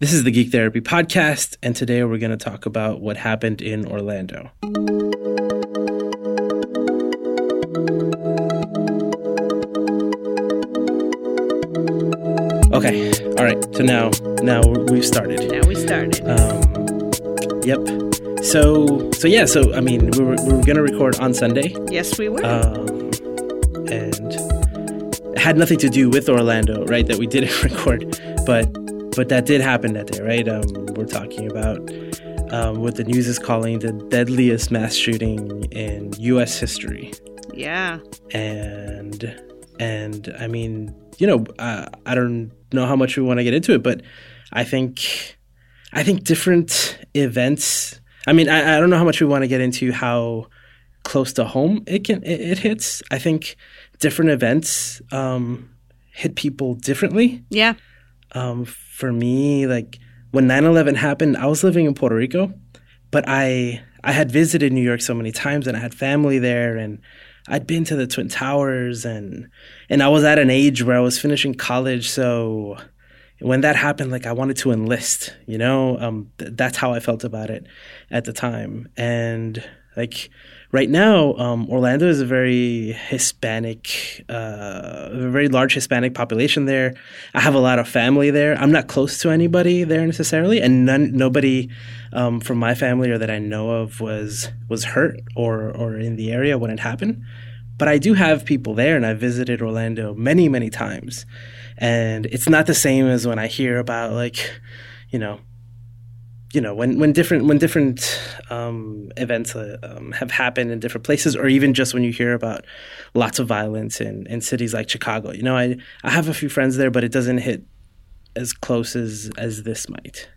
This is the Geek Therapy Podcast, and today we're going to talk about what happened in Orlando. Okay, all right. So now, now we've started. Now we started. Um, yep. So, so yeah. So I mean, we were, we were going to record on Sunday, yes, we were. um, and it had nothing to do with Orlando, right? That we didn't record, but but that did happen that day, right? Um, we're talking about um, what the news is calling the deadliest mass shooting in U.S. history, yeah. and and I mean, you know, uh, I don't know how much we want to get into it, but I think I think different events. I mean, I, I don't know how much we want to get into how close to home it can it, it hits. I think different events um, hit people differently. Yeah. Um, for me, like when 9/11 happened, I was living in Puerto Rico, but I I had visited New York so many times and I had family there and I'd been to the Twin Towers and and I was at an age where I was finishing college, so when that happened, like I wanted to enlist, you know, um, th- that's how I felt about it at the time. And like right now, um, Orlando is a very Hispanic, uh, a very large Hispanic population there. I have a lot of family there. I'm not close to anybody there necessarily, and none, nobody um, from my family or that I know of was was hurt or or in the area when it happened. But I do have people there, and I visited Orlando many, many times. And it's not the same as when I hear about like, you know, you know when when different when different um, events uh, um, have happened in different places, or even just when you hear about lots of violence in, in cities like Chicago. You know, I I have a few friends there, but it doesn't hit as close as as this might.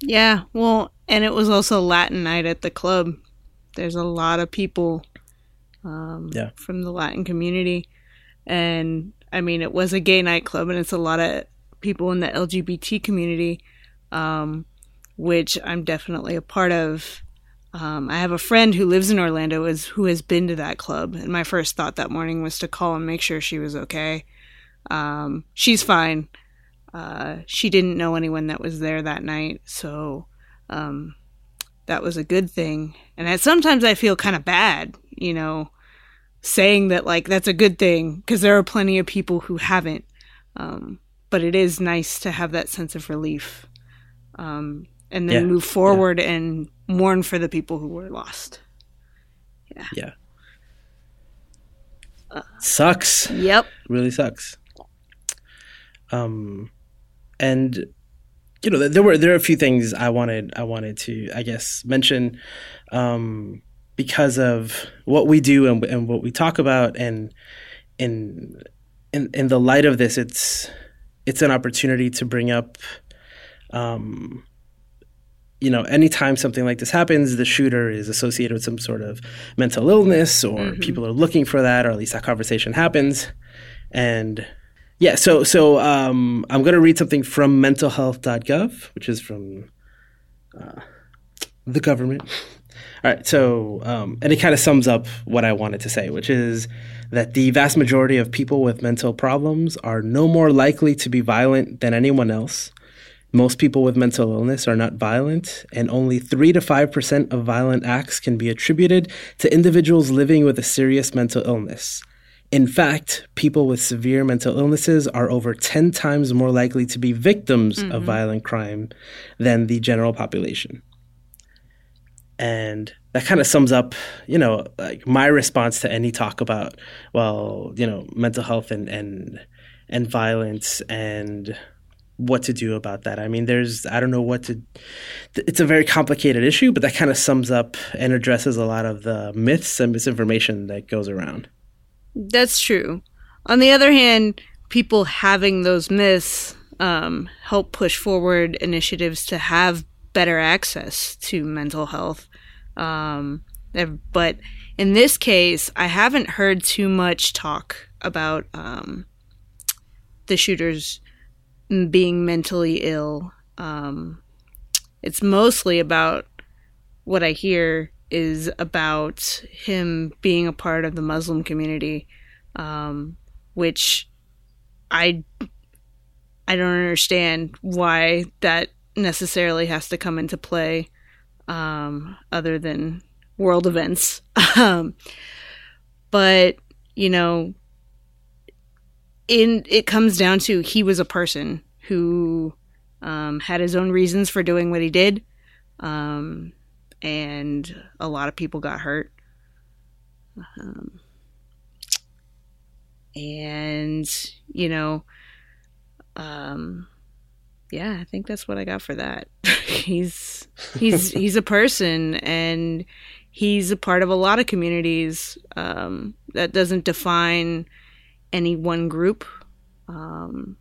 Yeah. Well, and it was also Latin night at the club. There's a lot of people um, Yeah. from the Latin community. And I mean, it was a gay nightclub, and it's a lot of people in the LGBT community, um, which I'm definitely a part of. Um, I have a friend who lives in Orlando is who has been to that club, and my first thought that morning was to call and make sure she was okay. Um, she's fine. Uh, she didn't know anyone that was there that night, so um, that was a good thing. And I, sometimes I feel kind of bad, you know, saying that like that's a good thing because there are plenty of people who haven't. Um, but it is nice to have that sense of relief, um, and then Yeah, move forward and mourn for the people who were lost. Yeah, Yeah. sucks. Yep. really sucks. Um, and you know, there were there are a few things I wanted I wanted to I guess mention, um, because of what we do and, and what we talk about, and in in in the light of this, it's it's an opportunity to bring up, um, you know, anytime something like this happens, the shooter is associated with some sort of mental illness, or people are looking for that, or at least that conversation happens. And yeah, so so um, I'm going to read something from mentalhealth.gov, which is from uh, the government. All right, so um, and it kind of sums up what I wanted to say, which is that the vast majority of people with mental problems are no more likely to be violent than anyone else. Most people with mental illness are not violent, and only 3 to 5% of violent acts can be attributed to individuals living with a serious mental illness. In fact, people with severe mental illnesses are over 10 times more likely to be victims of mm-hmm. violent crime than the general population. And that kind of sums up, you know, like my response to any talk about, well, you know, mental health and and and violence and what to do about that. I mean, there's I don't know what to it's a very complicated issue, but that kind of sums up and addresses a lot of the myths and misinformation that goes around. That's true. On the other hand, people having those myths um, help push forward initiatives to have better access to mental health. Um, but in this case, I haven't heard too much talk about um, the shooters being mentally ill. Um, it's mostly about what I hear is about him being a part of the Muslim community, um, which I I don't understand why that necessarily has to come into play um, other than world events. um, but you know, in it comes down to he was a person who um, had his own reasons for doing what he did, um, and a lot of people got hurt. Um, and you know, um, yeah, I think that's what I got for that. he's he's he's a person, and he's a part of a lot of communities. Um, that doesn't define any one group. Um,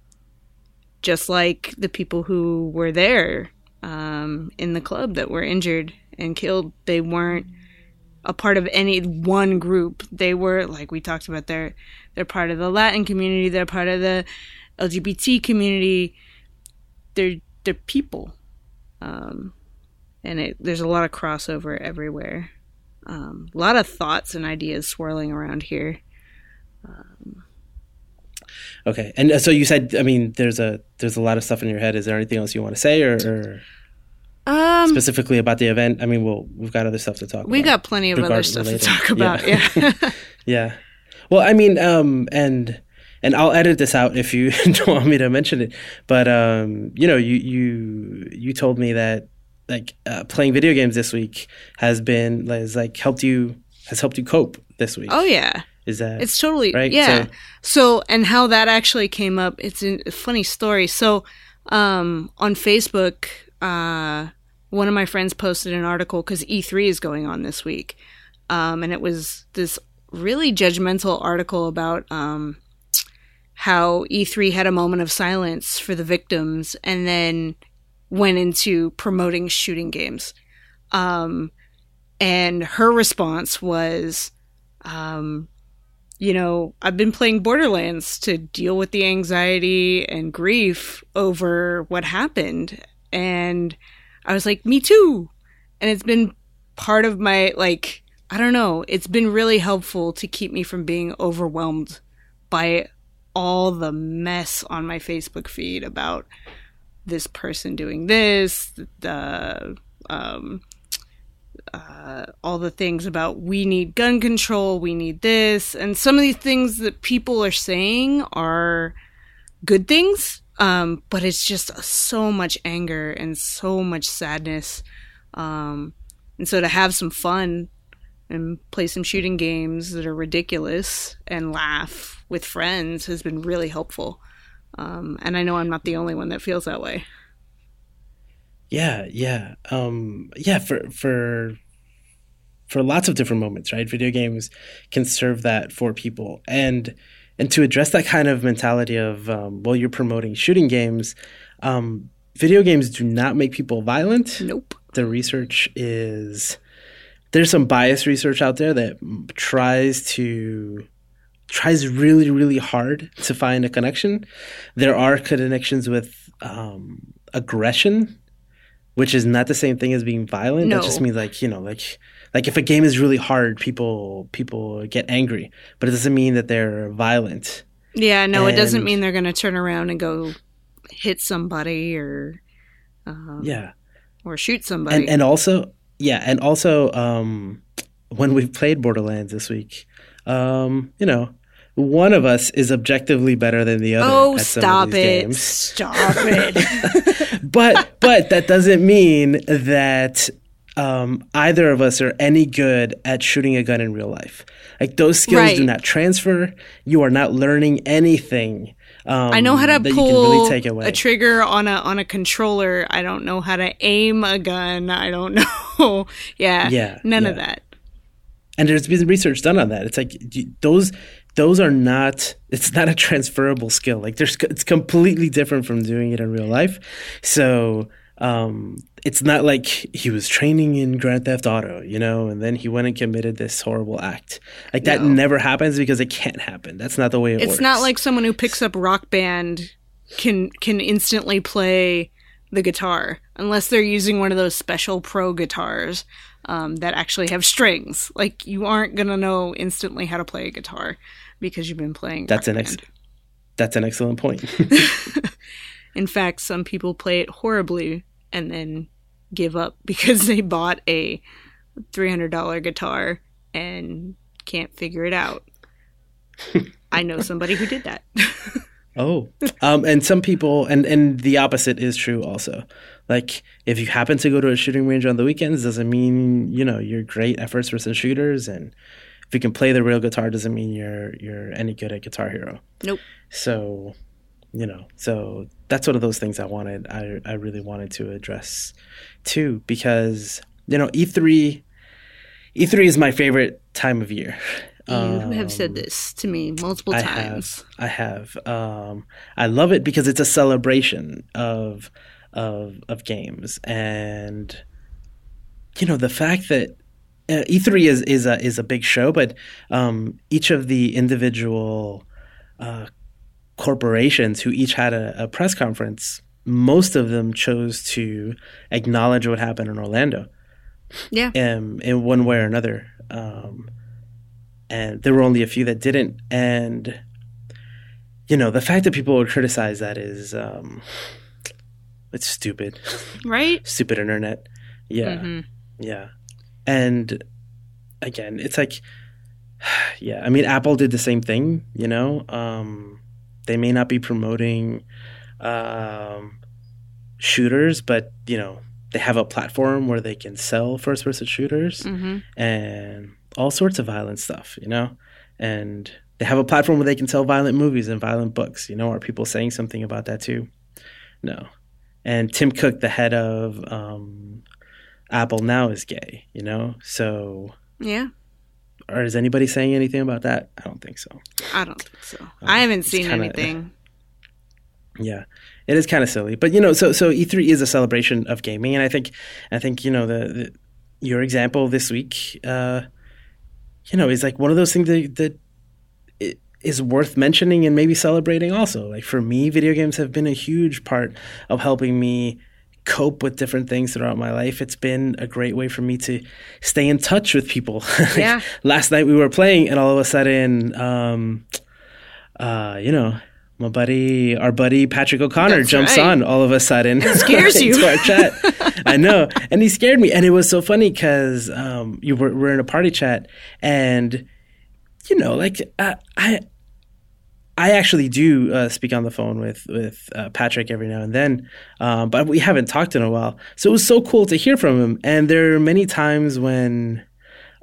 just like the people who were there um, in the club that were injured and killed, they weren't a part of any one group. They were like we talked about. They're they're part of the Latin community. They're part of the LGBT community. They're they're people, um, and it, there's a lot of crossover everywhere. Um, a lot of thoughts and ideas swirling around here. Um, Okay, and uh, so you said, I mean, there's a there's a lot of stuff in your head. Is there anything else you want to say, or, or um, specifically about the event? I mean, we'll we've got other stuff to talk. About. We about. got plenty of other stuff related. to talk about. Yeah. Yeah. Yeah. Well, I mean, um, and and I'll edit this out if you don't want me to mention it. But um, you know, you you you told me that like uh, playing video games this week has been has like helped you has helped you cope this week. oh yeah. Is that It's totally right? yeah. So- So, and how that actually came up, it's a funny story. So um, on Facebook, uh, one of my friends posted an article because E3 is going on this week, um, and it was this really judgmental article about um, how E3 had a moment of silence for the victims and then went into promoting shooting games. Um, and her response was, um, you know, I've been playing Borderlands to deal with the anxiety and grief over what happened. And I was like, me too. And it's been part of my, like, I don't know, it's been really helpful to keep me from being overwhelmed by all the mess on my Facebook feed about this person doing this, the, um, uh, all the things about we need gun control, we need this, and some of these things that people are saying are good things, um, but it's just so much anger and so much sadness. Um, and so to have some fun and play some shooting games that are ridiculous and laugh with friends has been really helpful. Um, and I know I'm not the only one that feels that way. Yeah, yeah, um, yeah. For for for lots of different moments, right? Video games can serve that for people, and and to address that kind of mentality of um, well, you're promoting shooting games. Um, video games do not make people violent. Nope. The research is there's some bias research out there that tries to tries really really hard to find a connection. There are connections with um, aggression which is not the same thing as being violent. No. That just means like you know, like like if a game is really hard, people people get angry, but it doesn't mean that they're violent. Yeah, no, it doesn't mean they're going to turn around and go hit somebody or um, Yeah, or shoot somebody. and and also yeah, and also um, when we've played Borderlands this week, um, you know. One of us is objectively better than the other. oh, at some of stop these it! games. Stop it! but but that doesn't mean that um, either of us are any good at shooting a gun in real life. Like those skills do not transfer. You are not learning anything. Um, I know how to pull really take away. a trigger on a on a controller. I don't know how to aim a gun. I don't know. yeah, Yeah, none of that. and there's been research done on that. It's like those those are not. It's not a transferable skill. Like there's it's completely different from doing it in real life. So. Um, it's not like he was training in Grand Theft Auto, you know, and then he went and committed this horrible act. Like that No. never happens because it can't happen. That's not the way it works. It's not like someone who picks up Rock Band can can instantly play the guitar unless they're using one of those special pro guitars um, that actually have strings. Like you aren't gonna know instantly how to play a guitar because you've been playing. That's an ex- that's an excellent point. In fact, some people play it horribly and then give up because they bought a $300 guitar and can't figure it out. I know somebody who did that. oh, um, and some people, and and the opposite is true also. Like if you happen to go to a shooting range on the weekends, doesn't mean you know you're great at first person shooters, and you can play the real guitar, doesn't mean you're you're any good at Guitar Hero. Nope. So, you know, so that's one of those things I wanted. I I really wanted to address too because you know E3 E3 is my favorite time of year. You um, have said this to me multiple I times. Have, I have. Um, I love it because it's a celebration of of of games, and you know the fact that uh, E3 is is a is a big show, but um, each of the individual uh, corporations who each had a, a press conference, most of them chose to acknowledge what happened in Orlando. Yeah. Um, in one way or another. Um, and there were only a few that didn't. And, you know, the fact that people would criticize that is, um, it's stupid. Right? stupid internet. Yeah. Mm-hmm. Yeah. And again, it's like, yeah, I mean, Apple did the same thing, you know? Um, they may not be promoting um, shooters, but, you know, they have a platform where they can sell first person shooters mm-hmm. and all sorts of violent stuff, you know? And they have a platform where they can sell violent movies and violent books, you know? Are people saying something about that too? No. And Tim Cook, the head of um, Apple now, is gay, you know? So. Yeah. Or is anybody saying anything about that? I don't think so. I don't think so. Um, I haven't seen kinda, anything. Yeah it is kind of silly, but you know, so so E3 is a celebration of gaming, and I think I think you know the, the your example this week, uh, you know, is like one of those things that, that is worth mentioning and maybe celebrating. Also, like for me, video games have been a huge part of helping me cope with different things throughout my life. It's been a great way for me to stay in touch with people. Yeah. Last night we were playing, and all of a sudden, um, uh, you know my buddy, our buddy Patrick O'Connor That's jumps right. on all of a sudden. It scares you. our chat. I know, and he scared me, and it was so funny because um, you were we're in a party chat, and you know, like uh, I. I actually do uh, speak on the phone with with uh, Patrick every now and then, um, but we haven't talked in a while. So it was so cool to hear from him. And there are many times when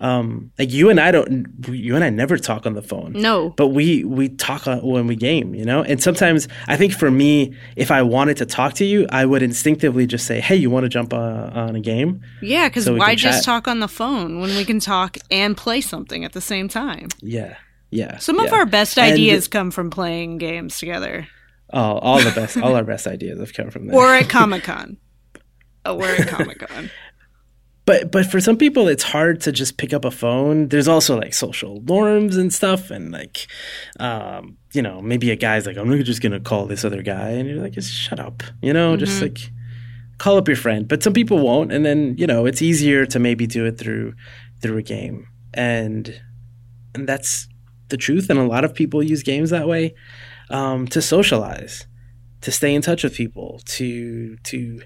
um, like you and I don't, you and I never talk on the phone. No, but we we talk when we game, you know. And sometimes I think for me, if I wanted to talk to you, I would instinctively just say, "Hey, you want to jump uh, on a game?" Yeah, because so why just talk on the phone when we can talk and play something at the same time? Yeah, yeah. Some yeah. of our best ideas and, come from playing games together. Oh, all the best, all our best ideas have come from there. Or at Comic Con. oh, we're at Comic Con but but for some people it's hard to just pick up a phone there's also like social norms and stuff and like um, you know maybe a guy's like i'm just gonna call this other guy and you're like just shut up you know mm-hmm. just like call up your friend but some people won't and then you know it's easier to maybe do it through through a game and and that's the truth and a lot of people use games that way um, to socialize to stay in touch with people to to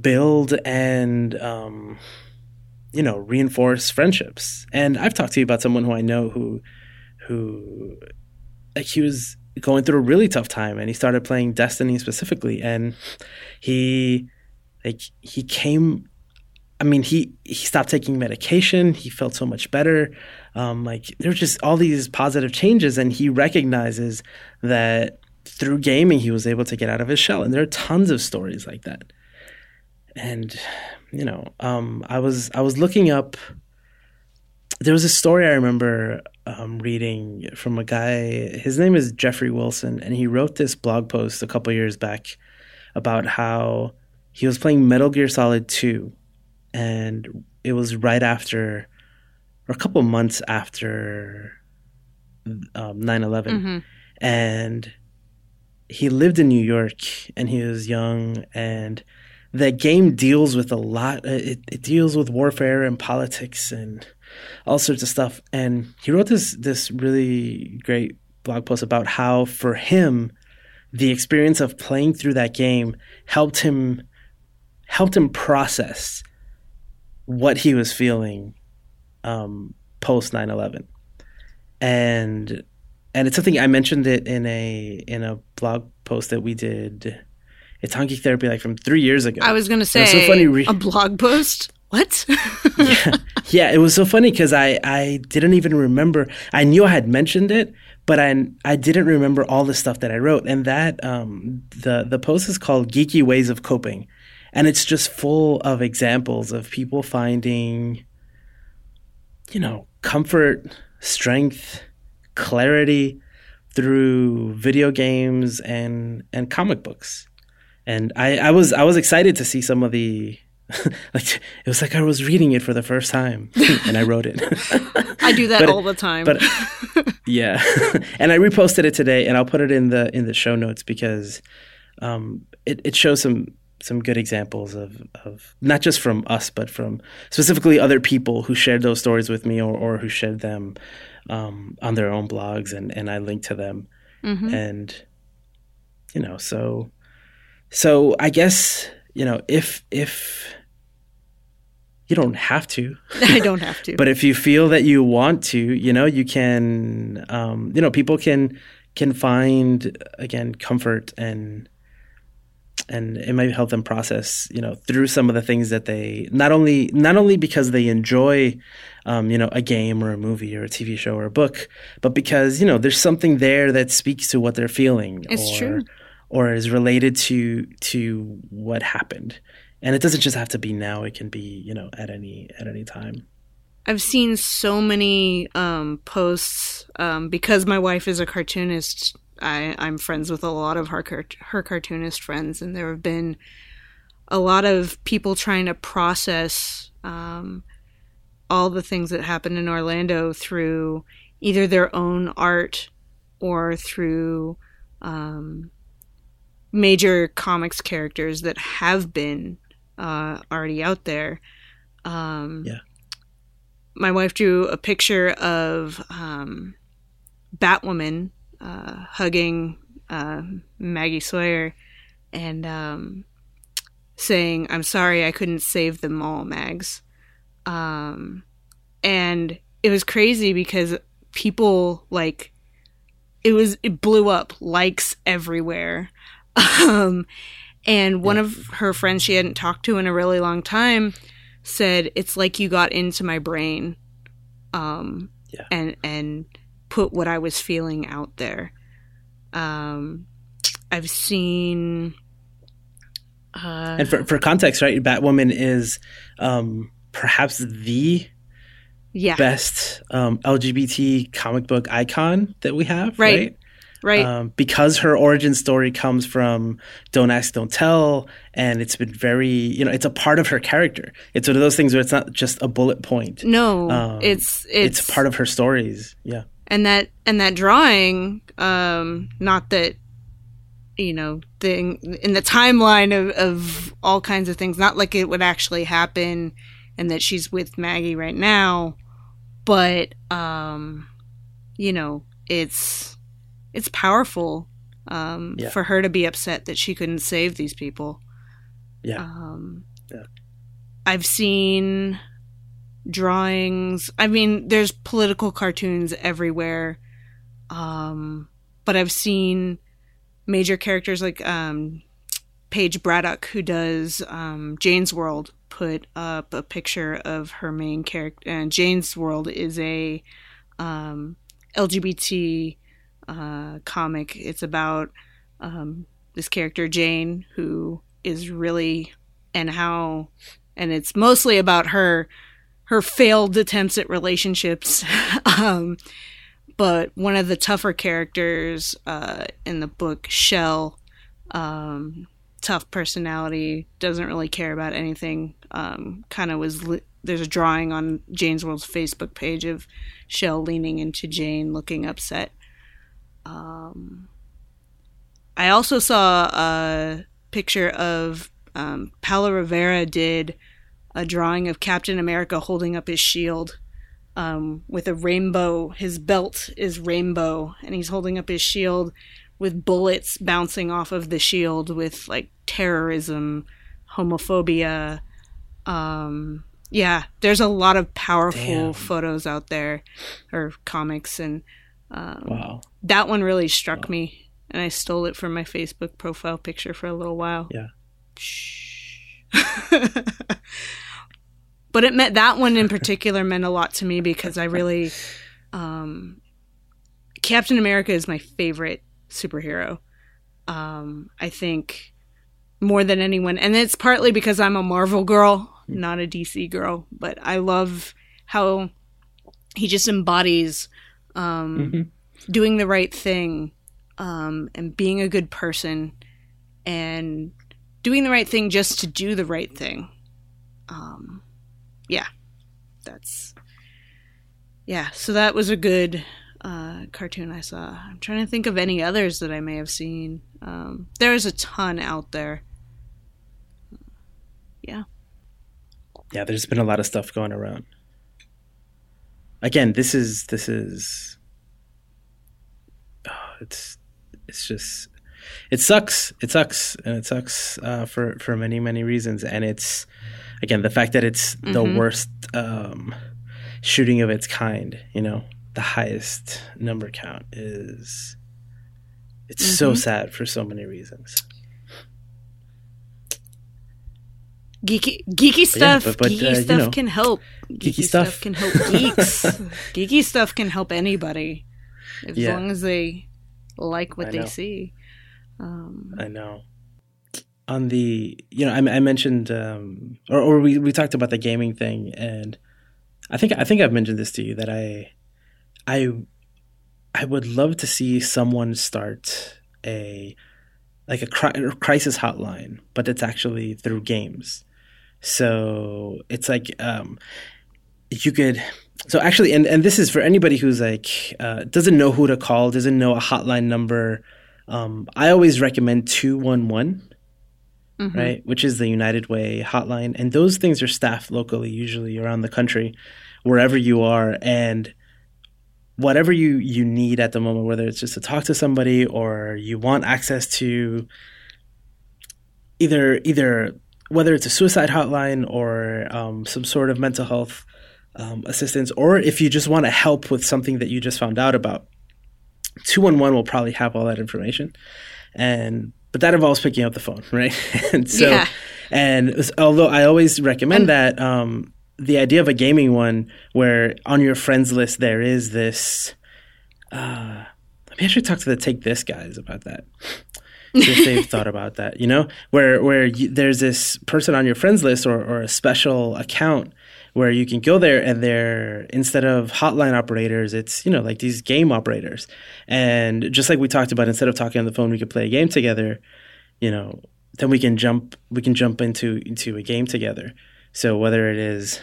build and um, you know reinforce friendships. And I've talked to you about someone who I know who who like he was going through a really tough time and he started playing Destiny specifically and he like he came I mean he he stopped taking medication he felt so much better um, like there's just all these positive changes and he recognizes that through gaming he was able to get out of his shell and there are tons of stories like that and you know, um, I was I was looking up. There was a story I remember um, reading from a guy. His name is Jeffrey Wilson, and he wrote this blog post a couple years back about how he was playing Metal Gear Solid Two, and it was right after, or a couple months after, um, 9-11. Mm-hmm. and he lived in New York, and he was young, and the game deals with a lot. Uh, it, it deals with warfare and politics and all sorts of stuff. And he wrote this this really great blog post about how for him the experience of playing through that game helped him helped him process what he was feeling um, post 9-11 and and it's something i mentioned it in a in a blog post that we did it's on Geek therapy like from three years ago I was gonna say so funny re- a blog post. What? yeah, yeah, it was so funny because I I didn't even remember. I knew I had mentioned it, but I I didn't remember all the stuff that I wrote. And that um the the post is called "Geeky Ways of Coping," and it's just full of examples of people finding, you know, comfort, strength, clarity through video games and and comic books. And I, I was I was excited to see some of the like it was like I was reading it for the first time and I wrote it. I do that But- all the time. but yeah, and I reposted it today, and I'll put it in the in the show notes because um, it it shows some some good examples of of not just from us, but from specifically other people who shared those stories with me or or who shared them um, on their own blogs, and and I linked to them, Mhm. and you know, so so I guess you know if if you don't have to I don't have to. but if you feel that you want to you know you can um, you know people can can find again comfort and and it might help them process you know through some of the things that they not only not only because they enjoy um, you know a game or a movie or a tv show or a book but because you know there's something there that speaks to what they're feeling It's or, true. or is related to to what happened and it doesn't just have to be now it can be you know at any at any time I've seen so many um, posts um, because my wife is a cartoonist. I, I'm friends with a lot of her her cartoonist friends, and there have been a lot of people trying to process um, all the things that happened in Orlando through either their own art or through um, major comics characters that have been uh, already out there. Um, Yeah. My wife drew a picture of um, Batwoman uh, hugging uh, Maggie Sawyer and um, saying, I'm sorry I couldn't save them all, Mags. Um, and it was crazy because people like it was it blew up likes everywhere um and one of her friends she hadn't talked to in a really long time said it's like you got into my brain um Yeah. and and put what i was feeling out there um i've seen uh And for, for context, right, Batwoman is um, perhaps the yeah best um, LGBT comic book icon that we have, Right. right? right Um, because her origin story comes from Don't Ask, Don't Tell, and it's been very, you know, it's a part of her character. It's one of those things where it's not just a bullet point. no um, it's, It's, it's part of her stories. Yeah. And that and that drawing um not that you know thing in the timeline of, of all kinds of things not like it would actually happen and that she's with maggie right now but um you know it's it's powerful um Yeah. for her to be upset that she couldn't save these people Yeah. um Yeah. i've seen drawings. I mean there's political cartoons everywhere. Um but i've seen major characters like um paige braddock who does um jane's world put up a picture of her main character and jane's world is a um lgbt uh comic. It's about um this character jane who is really and how and it's mostly about her her failed attempts at relationships. Um but one of the tougher characters uh in the book shell um tough personality doesn't really care about anything. Um kind of was li- there's a drawing on Jane's World's Facebook page of Shell leaning into Jane looking upset. Um I also saw a picture of um, Paolo Rivera did a drawing of Captain America holding up his shield um, with a rainbow. His belt is rainbow, and he's holding up his shield with bullets bouncing off of the shield with like terrorism, homophobia. Um, yeah, there's a lot of powerful Damn. photos out there or comics, and um, Wow. that one really struck me. And I stole it from my Facebook profile picture for a little while. Yeah. Shh. but it meant that one in particular meant a lot to me because I really um, Captain America is my favorite superhero. Um, I think more than anyone, and it's partly because I'm a Marvel girl, not a DC girl. But I love how he just embodies um, Mhm. doing the right thing um, and being a good person and doing the right thing just to do the right thing. Um, yeah, that's yeah. So that was a good uh, cartoon I saw. I'm trying to think of any others that I may have seen. Um, there's a ton out there. Yeah. Yeah, there's been a lot of stuff going around. Again, this is this is oh, it's it's just it sucks. It sucks, and it sucks uh, for for many many reasons. And it's again the fact that it's the Mhm. worst um, shooting of its kind. You know, the highest number count is. It's so Mhm. sad for so many reasons. Geeky, geeky yeah, stuff. but- but, geeky uh, stuff know, can help. geeky stuff. can help geeks. geeky stuff can help anybody, as Yeah. long as they like what I they know. see. Um, I know. On the, you know, I, I mentioned, um, or, or we, we talked about the gaming thing, and I think I think I've mentioned this to you that I, I, I would love to see someone start a, like a cri- crisis hotline, but it's actually through games. So it's like um, you could. So actually, and and this is for anybody who's like uh, doesn't know who to call, doesn't know a hotline number. Um, I always recommend 211, mhm. right? Which is the United Way hotline. And those things are staffed locally, usually around the country, wherever you are. And whatever you, you need at the moment, whether it's just to talk to somebody or you want access to either, either whether it's a suicide hotline or um, some sort of mental health um, assistance, or if you just want to help with something that you just found out about, 211 will probably have all that information. And but that involves picking up the phone, right? and so Yeah. and although I always recommend that um the idea of a gaming one where on your friends list there is this uh maybe I should talk to the take this guys about that. If they've thought about that, you know, where where you, there's this person on your friends list or, or a special account where you can go there and they're instead of hotline operators, it's you know like these game operators, and just like we talked about, instead of talking on the phone, we could play a game together, you know, then we can jump we can jump into into a game together. So whether it is,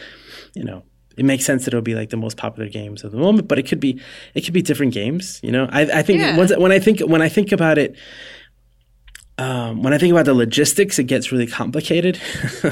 you know, it makes sense that it'll be like the most popular games of the moment, but it could be it could be different games. You know, I, I think Yeah. once, when I think when I think about it, um, when I think about the logistics, it gets really complicated.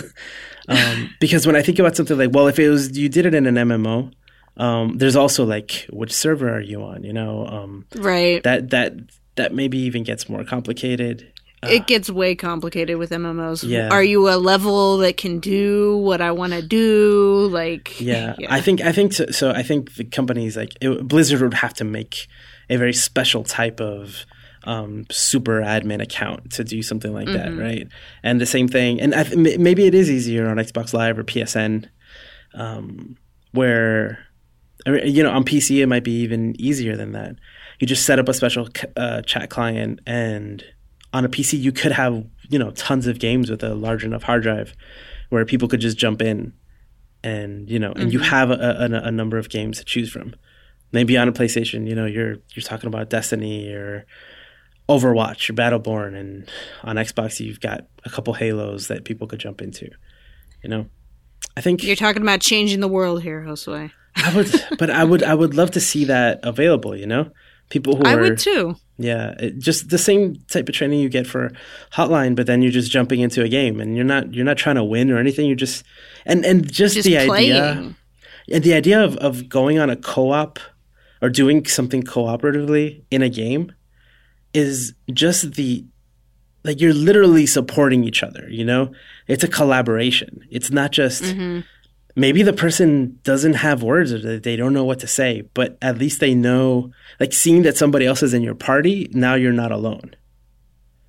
um, because when I think about something like, well, if it was you did it in an MMO, um, there's also like which server are you on? You know, um, Right. that that that maybe even gets more complicated. it gets way complicated with MMOs. Yeah. Are you a level that can do what I want to do? Like, Yeah, I think I think so, so. I think the companies like it, Blizzard would have to make a very special type of um, super admin account to do something like that, right? And the same thing, and I th- maybe it is easier on Xbox Live or PSN, um, where I mean, you know on PC it might be even easier than that. You just set up a special uh, chat client, and on a PC you could have you know tons of games with a large enough hard drive where people could just jump in and you know, and you have a, a, a number of games to choose from. Maybe on a PlayStation, you know, you're you're talking about Destiny or Overwatch or Battleborn, and on Xbox you've got a couple Halos that people could jump into. You know, I think You're talking about changing the world here, Josue. I would, but I would I would love to see that available. You know, people who I are would too. yeah, it, just the same type of training you get for Hotline, but then you're just jumping into a game and you're not you're not trying to win or anything. You're just and and just, Just the idea playing. and the idea of, of going on a co-op or doing something cooperatively in a game is just the like you're literally supporting each other, you know? It's a collaboration. It's not just Mm-hmm. maybe the person doesn't have words or they don't know what to say, but at least they know like seeing that somebody else is in your party, now you're not alone.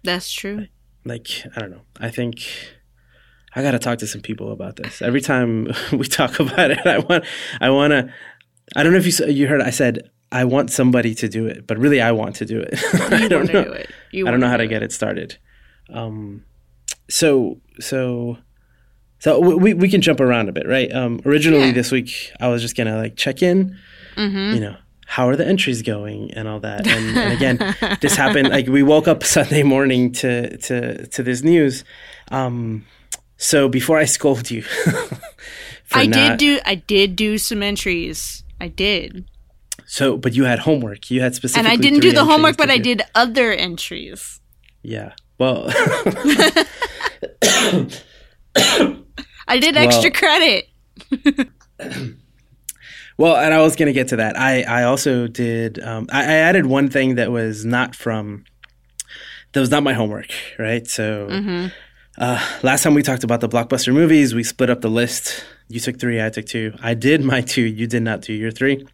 That's true. Like, I don't know. I think I got to talk to some people about this. Every time we talk about it, I want I want to I don't know if you you heard I said I want somebody to do it, but really I want to do it. I You don't know. do it. You I don't know how to get it started. Um, so so so we we- can jump around a bit, right? Um, originally Yeah. this week I was just gonna like check in, Mhm. you know, how are the entries going and all that. And, and again, this happened like we woke up Sunday morning to to to this news. Um, so before I scold you, for I did do I did do some entries. I did. So, but you had homework. You had specific. And I didn't do the homework, but I did other entries. Yeah. Well, I did Well- extra credit. Well, and I was going to get to that. I, I also did, um, I, I added one thing that was not from, that was not my homework, right? So Mm-hmm. Uh, last time we talked about the blockbuster movies, we split up the list. You took three, I took two. I did my two, you did not do your three.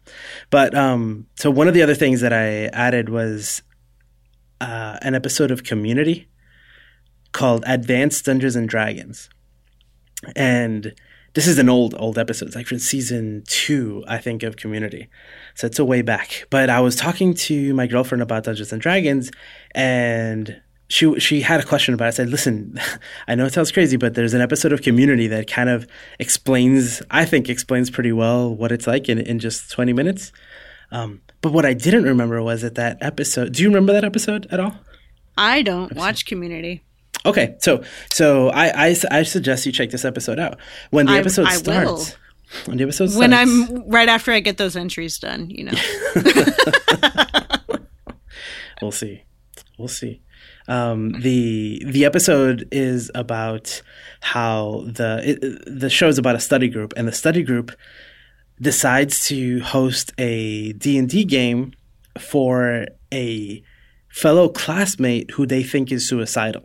But um, so one of the other things that I added was uh, an episode of Community called Advanced Dungeons and Dragons. And this is an old old episode it's like from season two i think of community so it's a way back but i was talking to my girlfriend about dungeons and dragons and she she had a question about it i said listen i know it sounds crazy but there's an episode of community that kind of explains i think explains pretty well what it's like in, in just 20 minutes um, but what i didn't remember was that that episode do you remember that episode at all I don't watch community. Okay, so so I, I, I suggest you check this episode out when the I- episode I will. starts. When the episode starts, When I'm right after I get those entries done, you know. we'll see, we'll see. Um, the the episode is about how the it, the show is about a study group, and the study group decides to host a D and D game for a fellow classmate who they think is suicidal.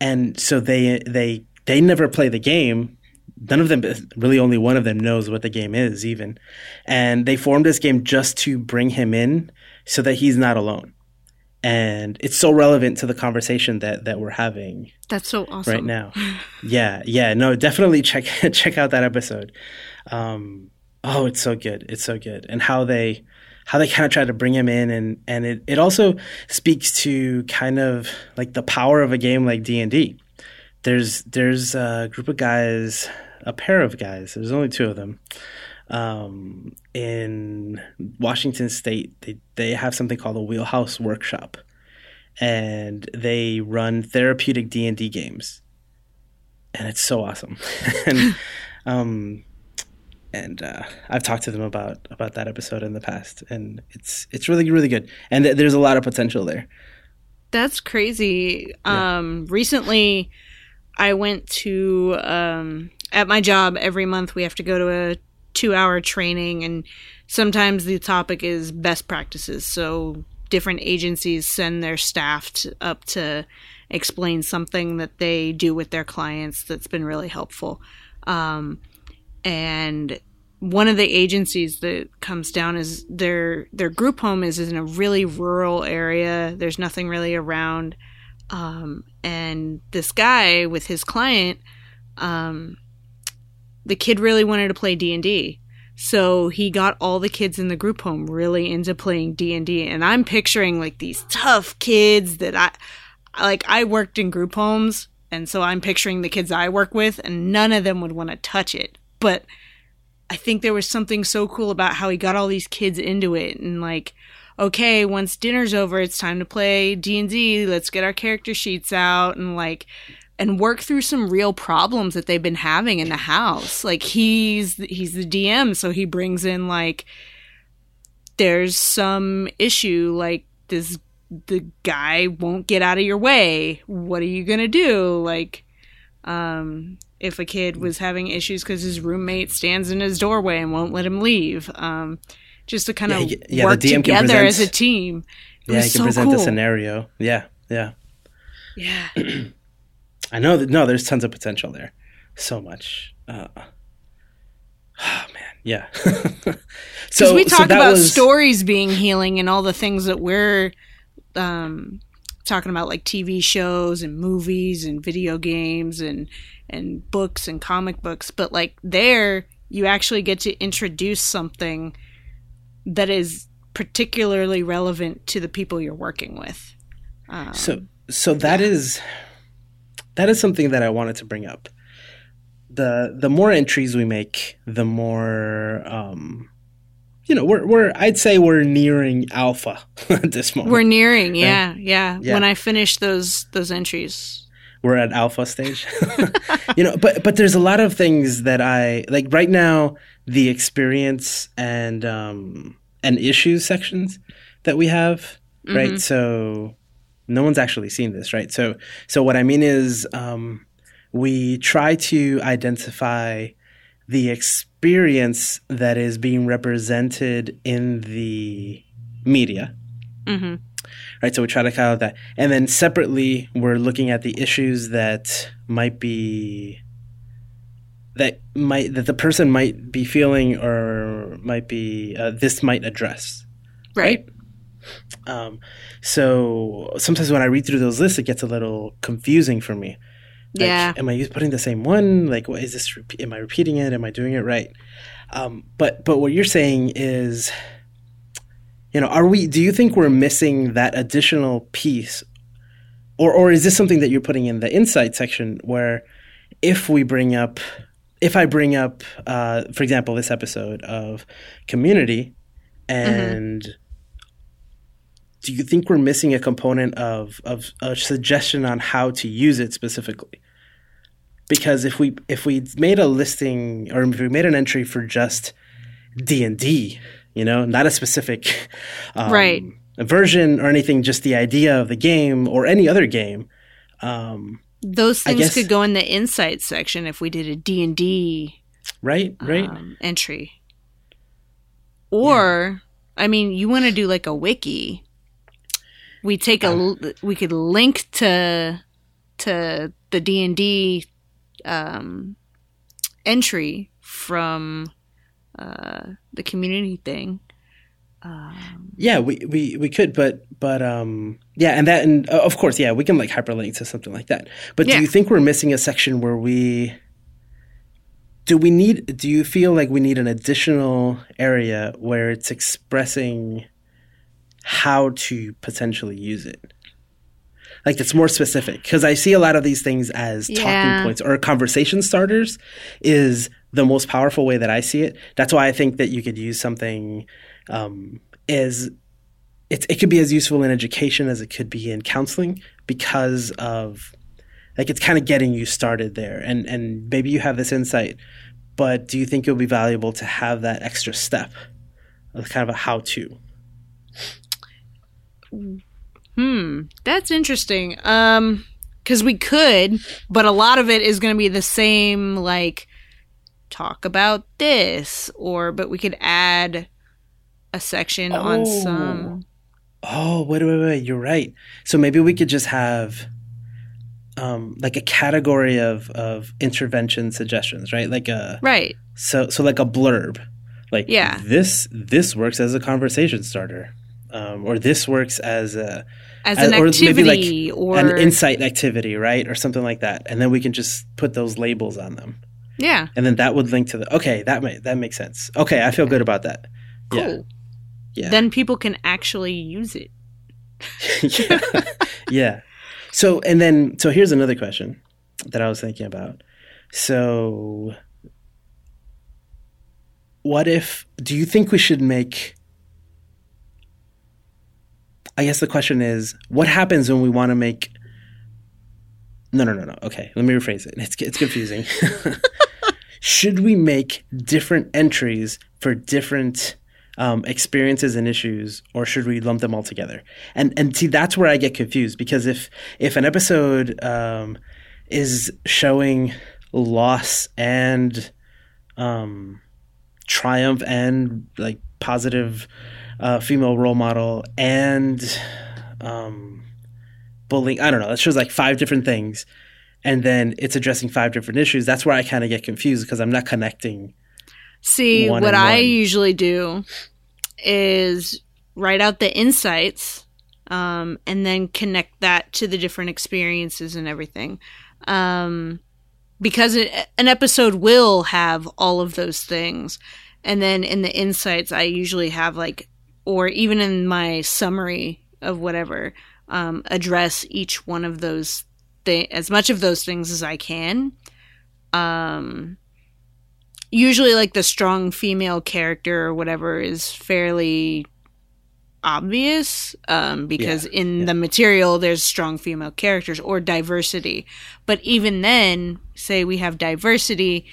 And so they they they never play the game. None of them really only one of them knows what the game is even. And they formed this game just to bring him in so that he's not alone. And it's so relevant to the conversation that that we're having That's so awesome. right now. yeah, yeah, no, definitely check check out that episode. Um, oh, it's so good, it's so good, and how they how they kind of try to bring him in, and and it it also speaks to kind of like the power of a game like D and D. There's there's a group of guys, a pair of guys. There's only two of them. Um, in Washington State, they they have something called the Wheelhouse Workshop, and they run therapeutic D and D games, and it's so awesome. and um, and uh, I've talked to them about about that episode in the past, and it's it's really really good, and th- there's a lot of potential there. That's crazy. Um, recently, I went to um, at my job every month. We have to go to a two-hour training, and sometimes the topic is best practices. So different agencies send their staff to, up to explain something that they do with their clients that's been really helpful. Um, and one of the agencies that comes down is their their group home is in a really rural area. There's nothing really around, um, and this guy with his client, um, the kid really wanted to play D and D, so he got all the kids in the group home really into playing D and D. And I'm picturing like these tough kids that I like. I worked in group homes, and so I'm picturing the kids I work with, and none of them would want to touch it, but I think there was something so cool about how he got all these kids into it and like okay, once dinner's over, it's time to play D&D. Let's get our character sheets out and like and work through some real problems that they've been having in the house. Like he's he's the DM, so he brings in like there's some issue like this the guy won't get out of your way. What are you going to do? Like um if a kid was having issues because his roommate stands in his doorway and won't let him leave. Um, just to kind of he- yeah, the work DM together present- as a team. It Yeah, you can so present cool. the scenario. Yeah, yeah. Yeah. I know that no, there's tons of potential there. So much. Uh, oh man, yeah. so we talk so about was... stories being healing and all the things that we're um, talking about, like TV shows and movies and video games and and books and comic books. But like there, you actually get to introduce something that is particularly relevant to the people you're working with. Um, so so that yeah. is that is something that I wanted to bring up. The the more entries we make, the more um, you know, we're we're I'd say we're nearing alpha at this moment. We're nearing, yeah, right? yeah, yeah. When I finish those those entries. We're at alpha stage. you know, but but there's a lot of things that I like right now the experience and um and issues sections that we have, mm-hmm. right? So no one's actually seen this, right? So, so what I mean is, um, we try to identify the experience that is being represented in the media. Mm-hmm. Right, so we try to kind of that, and then separately, we're looking at the issues that might be that might that the person might be feeling or might be uh, this might address. Right. right? Um, so sometimes when I read through those lists, it gets a little confusing for me. Like, yeah. Am I putting the same one? Like, what is this? Am I repeating it? Am I doing it right? Um, but but what you're saying is, you know, are we? Do you think we're missing that additional piece, or or is this something that you're putting in the insight section where, if we bring up, if I bring up, uh, for example, this episode of community, mm-hmm. and mm-hmm do you think we're missing a component of of a suggestion on how to use it specifically? Because if we if we made a listing or if we made an entry for just D and D, you know, not a specific um, right version or anything, just the idea of the game or any other game. Um, Those things guess, could go in the insight section if we did a D and D, right, right um, entry. Or, yeah. I mean, you want to do like a wiki we take a we could link to to the D and D um, entry from uh, the community thing. Um, yeah, we, we, we could, but but um, yeah, and that and uh, of course, yeah, we can like hyperlink to something like that. But yeah. do you think we're missing a section where we do we need? Do you feel like we need an additional area where it's expressing how to potentially use it. Like it's more specific because I see a lot of these things as yeah. talking points or conversation starters is the most powerful way that I see it. That's why I think that you could use something um, as it's, it could be as useful in education as it could be in counseling because of like it's kind of getting you started there and and maybe you have this insight but do you think it'll be valuable to have that extra step of kind of a how to Hmm, that's interesting. Um, because we could, but a lot of it is going to be the same, like talk about this, or but we could add a section oh. on some. Oh, wait, wait, wait! You're right. So maybe we could just have, um, like a category of of intervention suggestions, right? Like a right. So so like a blurb, like yeah, this this works as a conversation starter um, or this works as a as an or activity maybe like or an insight activity, right, or something like that, and then we can just put those labels on them. Yeah, and then that would link to the okay. That may, that makes sense. Okay, I feel good about that. Cool. Yeah. Yeah. Then people can actually use it. yeah. yeah. So and then so here's another question that I was thinking about. So what if do you think we should make I guess the question is, what happens when we want to make? No, no, no, no. Okay, let me rephrase it. It's it's confusing. Should we make different entries for different um, experiences and issues, or should we lump them all together? And and see, that's where I get confused because if if an episode um, is showing loss and um, triumph and like positive uh, female role model and um, bullying. I don't know. It shows like five different things, and then it's addressing five different issues. That's where I kind of get confused because I'm not connecting. See, what I usually do is write out the insights um, and then connect that to the different experiences and everything. Um, because it, an episode will have all of those things. And then in the insights, I usually have like, or even in my summary of whatever, um, address each one of those thi- as much of those things as I can. Um, usually like the strong female character or whatever is fairly obvious um, because Yeah, in yeah. the material there's strong female characters or diversity but even then say we have diversity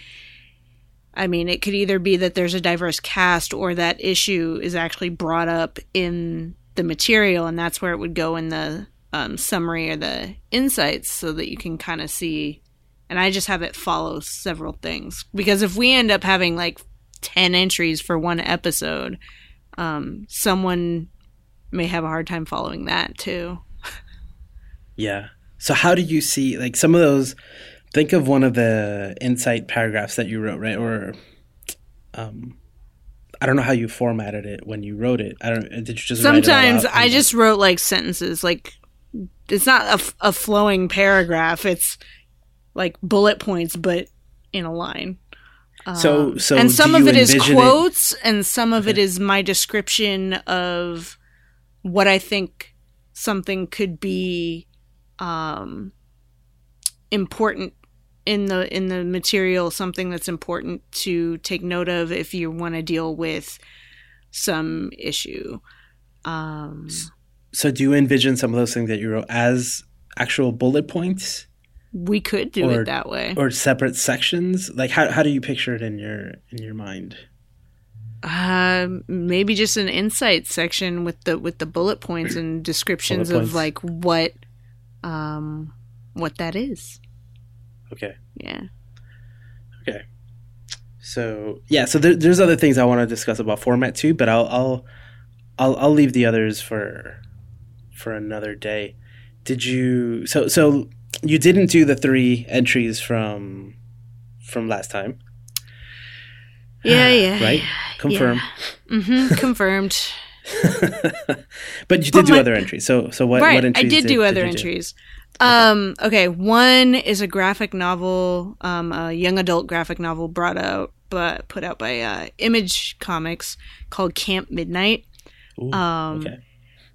i mean it could either be that there's a diverse cast or that issue is actually brought up in the material and that's where it would go in the um, summary or the insights so that you can kind of see and I just have it follow several things because if we end up having like 10 entries for one episode um, someone may have a hard time following that too Yeah. So how do you see like some of those? Think of one of the insight paragraphs that you wrote, right? Or, um, I don't know how you formatted it when you wrote it. I don't. Did you just write it sometimes I just wrote like sentences like it's not a, f- a flowing paragraph it's like bullet points but in a line So so and some of it is quotes and some of it is my description of what i think something could be um important in the in the material something that's important to take note of if you want to deal with some issue um So do you envision some of those things that you wrote as actual bullet points we could do Or- it that way or separate sections? Like how how do you picture it in your in your mind? Um, maybe just an insight section with the with the bullet points and descriptions Bullet of points. like what um what that is. Okay. Yeah. Okay. So yeah, so there, there's other things I want to discuss about format too, but I'll I'll I'll I'll leave the others for for another day. Did you so so you didn't do the three entries from from last time, Yeah, yeah. right? Confirm. Mm-hmm. Confirmed. but you did But do my- other entries. So so what right. what entries I did, do other you entries. Um, okay. One is a graphic novel, um, a young adult graphic novel brought out, but put out by uh, Image Comics called Camp Midnight. Ooh, Um, okay.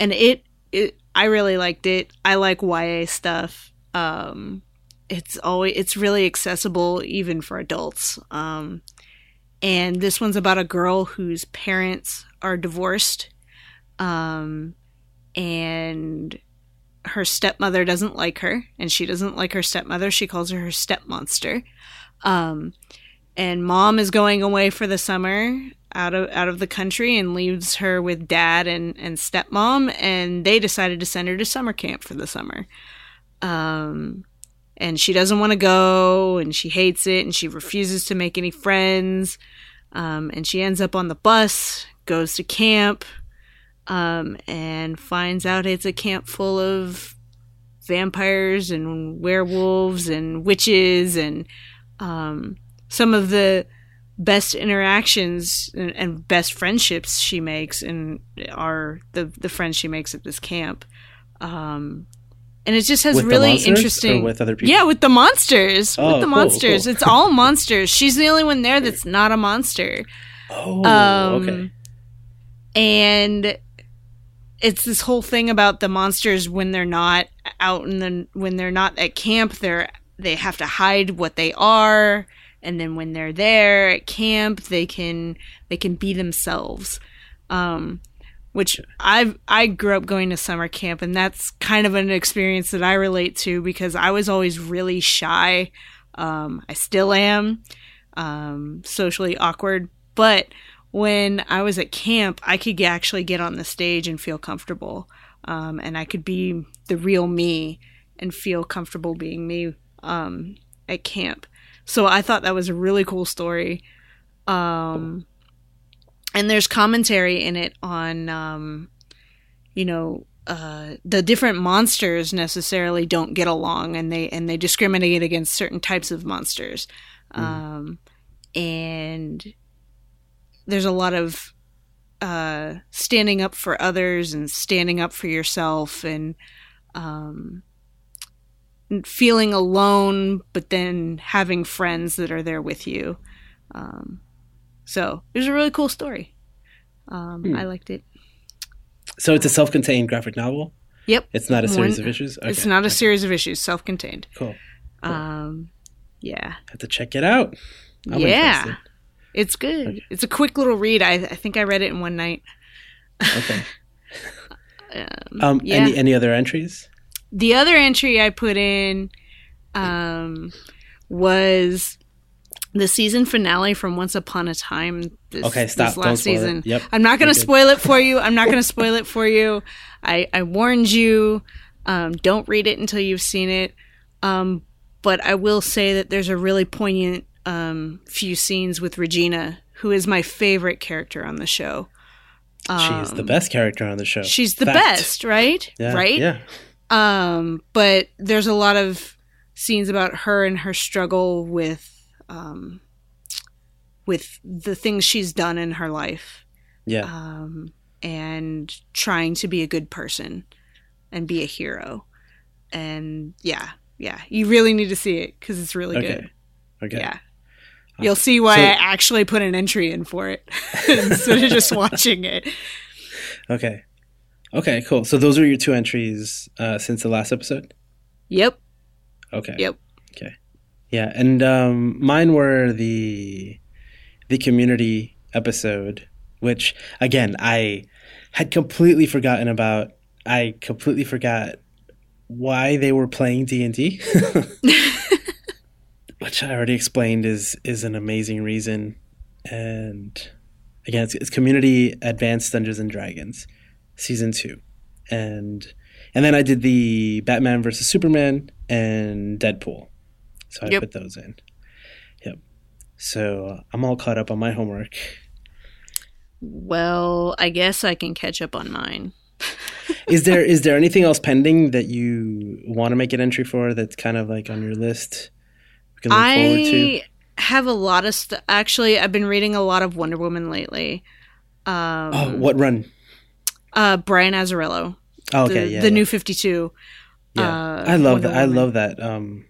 and it, it I really liked it. I like YA stuff. Um, it's always it's really accessible even for adults. Um, and this one's about a girl whose parents are divorced, um, and her stepmother doesn't like her, and she doesn't like her stepmother. She calls her her stepmonster. Um, and mom is going away for the summer out of out of the country and leaves her with dad and and stepmom and they decided to send her to summer camp for the summer um and she doesn't want to go and she hates it and she refuses to make any friends um and she ends up on the bus goes to camp um and finds out it's a camp full of vampires and werewolves and witches and um some of the best interactions and, and best friendships she makes and are the the friends she makes at this camp um and it just has With really interesting with other people? yeah with the monsters Oh, with the cool, monsters cool. it's all monsters she's the only one there that's not a monster Oh, um, okay. And it's this whole thing about the monsters when they're not out in the when they're not at camp, they're they have to hide what they are, and then when they're there at camp, they can they can be themselves. Um, which I've I grew up going to summer camp, and that's kind of an experience that I relate to because I was always really shy. Um, I still am um, socially awkward, but when I was at camp, I could actually get on the stage and feel comfortable, um, and I could be the real me and feel comfortable being me um, at camp. So I thought that was a really cool story. Um, and there's commentary in it on, um, you know, uh, the different monsters necessarily don't get along, and they and they discriminate against certain types of monsters, um, and there's a lot of uh, standing up for others and standing up for yourself, and um, feeling alone, but then having friends that are there with you. Um, so it was a really cool story. Um, Hmm. I liked it. So it's a self-contained graphic novel. Yep. It's not a series One- of issues. It's not a series of issues, self-contained. Cool. Cool. Um, yeah, Have to check it out. I'm yeah, interested. It's good. It's a quick little read. I, I think I read it in one night. Okay. Um, Um, yeah. Any any other entries? the other entry I put in um, was the season finale from Once Upon a Time. This, Okay, stop. This Don't last spoil it. season. Yep. I'm not going to spoil it for you. I'm not going to spoil it for you. I, I warned you. Um, don't read it until you've seen it. Um, but I will say that there's a really poignant um, few scenes with Regina, who is my favorite character on the show. She's the Um, best character on the show. She's the Fact. best, right? Yeah, right? Yeah. Um, but there's a lot of scenes about her and her struggle with um, with the things she's done in her life, Yeah. um, and trying to be a good person and be a hero. And yeah, yeah, you really need to see it because it's really Okay. good. okay. Yeah. You'll see why So- I actually put an entry in for it instead of just watching it. Okay. Okay. Cool. So those are your two entries uh, since the last episode. Yep. Okay. Yep. Okay. Yeah, and um, mine were the the community episode, which again I had completely forgotten about. I completely forgot why they were playing D and D, which I already explained is is an amazing reason. And again, it's, it's community advanced Dungeons and Dragons, season two, and and then I did the Batman versus Superman and Deadpool. So I Yep. put those in. Yep. So I'm all caught up on my homework. Well, I guess I can catch up on mine. Is there is there anything else pending that you want to make an entry for that's kind of like on your list? Can look forward to. I have a lot of stuff. Actually, I've been reading a lot of Wonder Woman lately. Um, Oh, what run? Uh, Brian Azzarello, Oh, the, okay, yeah, the yeah. new Fifty Two. Yeah, uh, I love Wonder that. I love that. Um,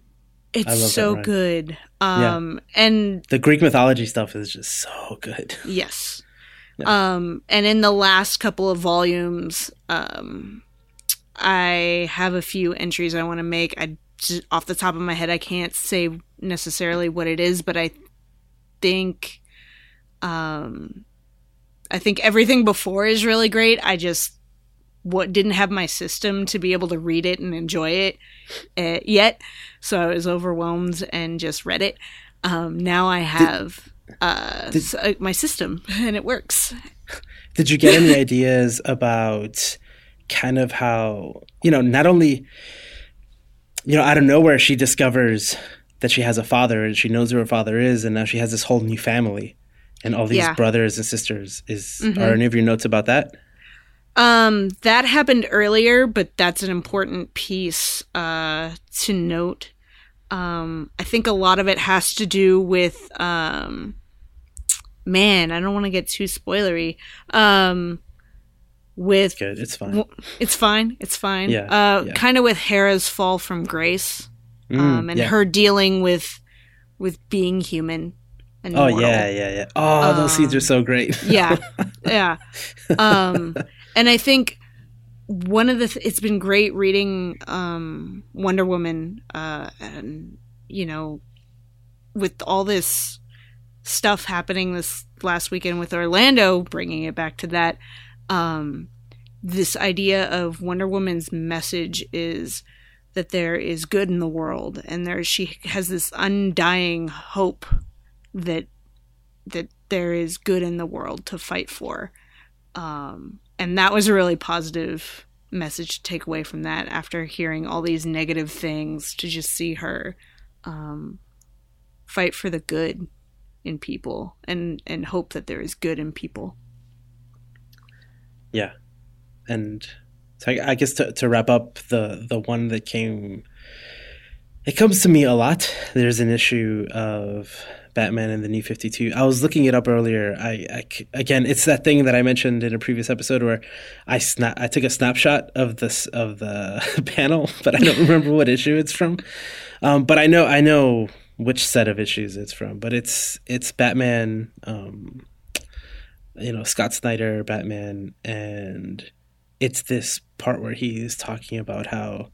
It's I so good. Um, and the Greek mythology stuff is just so good. yes, Yeah. um, and in the last couple of volumes, um, I have a few entries I want to make. I just, off the top of my head, I can't say necessarily what it is, but I think, um, I think everything before is really great. I just what didn't have my system to be able to read it and enjoy it uh, yet, so I was overwhelmed and just read it. Um, now I have uh, did- uh, my system and it works. Did you get any ideas about kind of how you know not only you know out of nowhere she discovers that she has a father and she knows who her father is and now she has this whole new family and all these Yeah. brothers and sisters is Mhm. are any of your notes about that Um, that happened earlier, but that's an important piece uh, to note. Um, I think a lot of it has to do with, um, man, I don't want to get too spoilery. Um, with good it's fine it's fine, it's fine. Yeah, uh, yeah. kind of with Hera's fall from grace, Mm, um, and yeah. her dealing with with being human. And oh mortal. yeah yeah yeah oh those scenes Um, are so great yeah yeah um and i think one of the th- it's been great reading um wonder woman uh and you know with all this stuff happening this last weekend with orlando bringing it back to that um this idea of wonder woman's message is that there is good in the world and there she has this undying hope that that there is good in the world to fight for. Um, and that was a really positive message to take away from that after hearing all these negative things to just see her um, fight for the good in people and, and hope that there is good in people. yeah and So I, I guess to, to wrap up the the one that came, it comes to me a lot. There's an issue of Batman and the New Fifty Two. I was looking it up earlier. I, I again, it's that thing that I mentioned in a previous episode where I snap I took a snapshot of this of the panel, but I don't remember what issue it's from. Um, but I know I know which set of issues it's from. But it's it's Batman. Um, you know Scott Snyder Batman and it's this part where he's talking about how,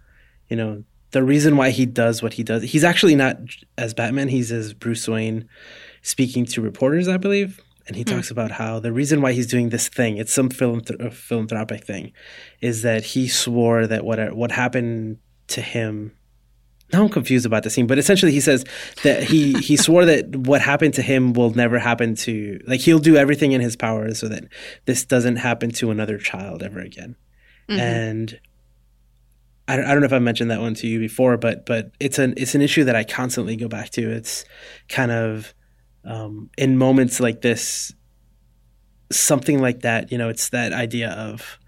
you know, the reason why he does what he does. He's actually not as Batman. He's as Bruce Wayne, speaking to reporters, I believe, and he mm. talks about how the reason why he's doing this thing, it's some philanthrop- philanthropic thing, is that he swore that what what happened to him now I'm confused about the scene, but essentially he says that he he swore that what happened to him will never happen to like he'll do everything in his power so that this doesn't happen to another child ever again. Mm-hmm. And I, I don't know if I mentioned that one to you before, but but it's an it's an issue that I constantly go back to. It's kind of um, in moments like this, something like that. You know, it's that idea of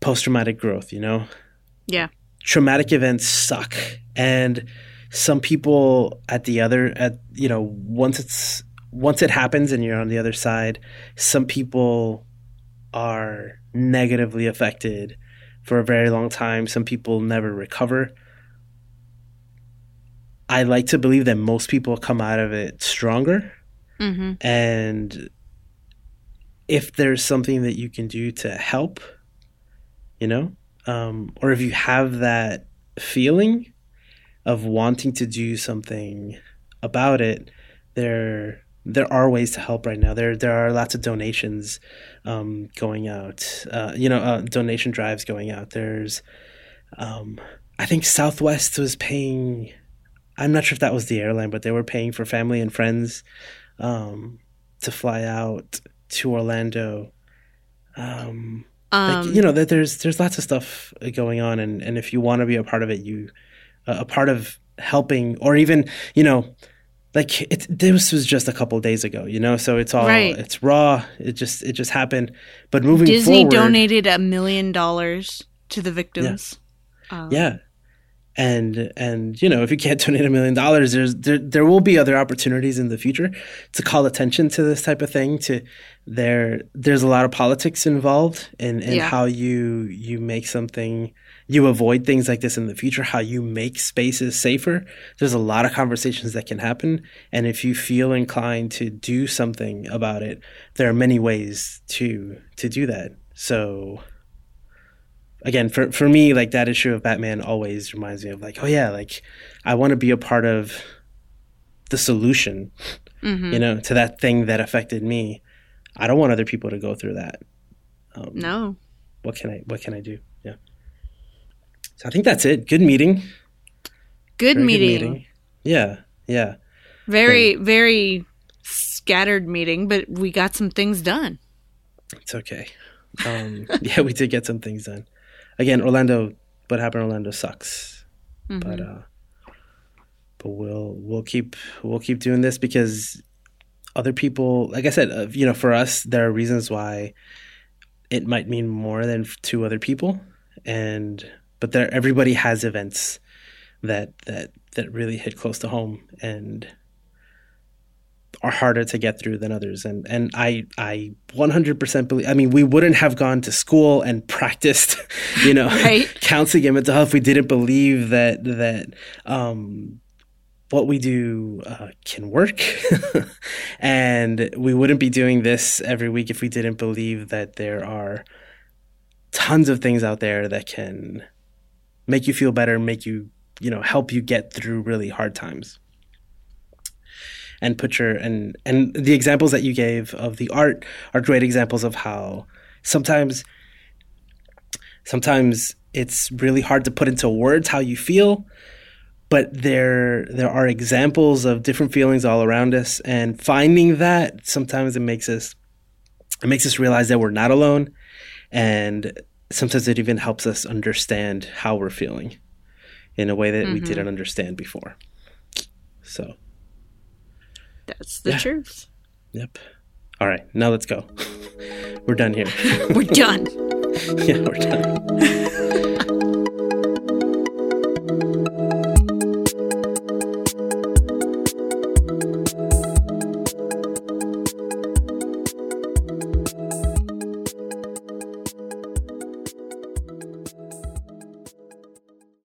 post traumatic growth. You know, yeah traumatic events suck. And some people at the other at you know once it's once it happens and you're on the other side some people are negatively affected for a very long time. Some people never recover. I like to believe that most people come out of it stronger. Mm-hmm. and if there's something that you can do to help you know um, or if you have that feeling of wanting to do something about it, there there are ways to help right now. There there are lots of donations um, going out. Uh, you know, uh, donation drives going out. There's, um, I think Southwest was paying. I'm not sure if that was the airline, but they were paying for family and friends um, to fly out to Orlando. Um, um, like, you know that there's there's lots of stuff going on, and and if you want to be a part of it, you uh, a part of helping, or even you know, like it. This was just a couple days ago, you know, so it's all right. it's raw. It just it just happened. But moving forward, Disney forward, donated a million dollars to the victims. Yeah. Um, yeah and and you know if you can't donate a million dollars there's there, there will be other opportunities in the future to call attention to this type of thing to there there's a lot of politics involved in, in yeah. how you you make something you avoid things like this in the future how you make spaces safer. There's a lot of conversations that can happen. And if you feel inclined to do something about it there are many ways to to do that. So again for for me like that issue of Batman always reminds me of like oh yeah like I want to be a part of the solution mm-hmm. you know to that thing that affected me. I don't want other people to go through that. Um, no. what can I what can I do? Yeah. So I think that's it. Good meeting. Good, meeting. good meeting. yeah yeah. Very very scattered meeting but we got some things done. It's okay. Um, yeah we did get some things done again, Orlando, what happened in Orlando sucks. Mm-hmm. But uh, but we'll we'll keep we'll keep doing this because other people, like I said, uh, you know, for us, there are reasons why it might mean more than to other people, and but there everybody has events that that that really hit close to home and are harder to get through than others. And and I I 100% believe I mean we wouldn't have gone to school and practiced you know right. counseling and mental health if we didn't believe that that um, what we do uh, can work. And we wouldn't be doing this every week if we didn't believe that there are tons of things out there that can make you feel better make you you know help you get through really hard times and put your and and the examples that you gave of the art are great examples of how sometimes sometimes it's really hard to put into words how you feel but there there are examples of different feelings all around us and finding that sometimes it makes us it makes us realize that we're not alone and sometimes it even helps us understand how we're feeling in a way that mm-hmm. we didn't understand before so that's the yeah. truth. Yep. All right, now let's go. We're done here. We're done. yeah, we're done.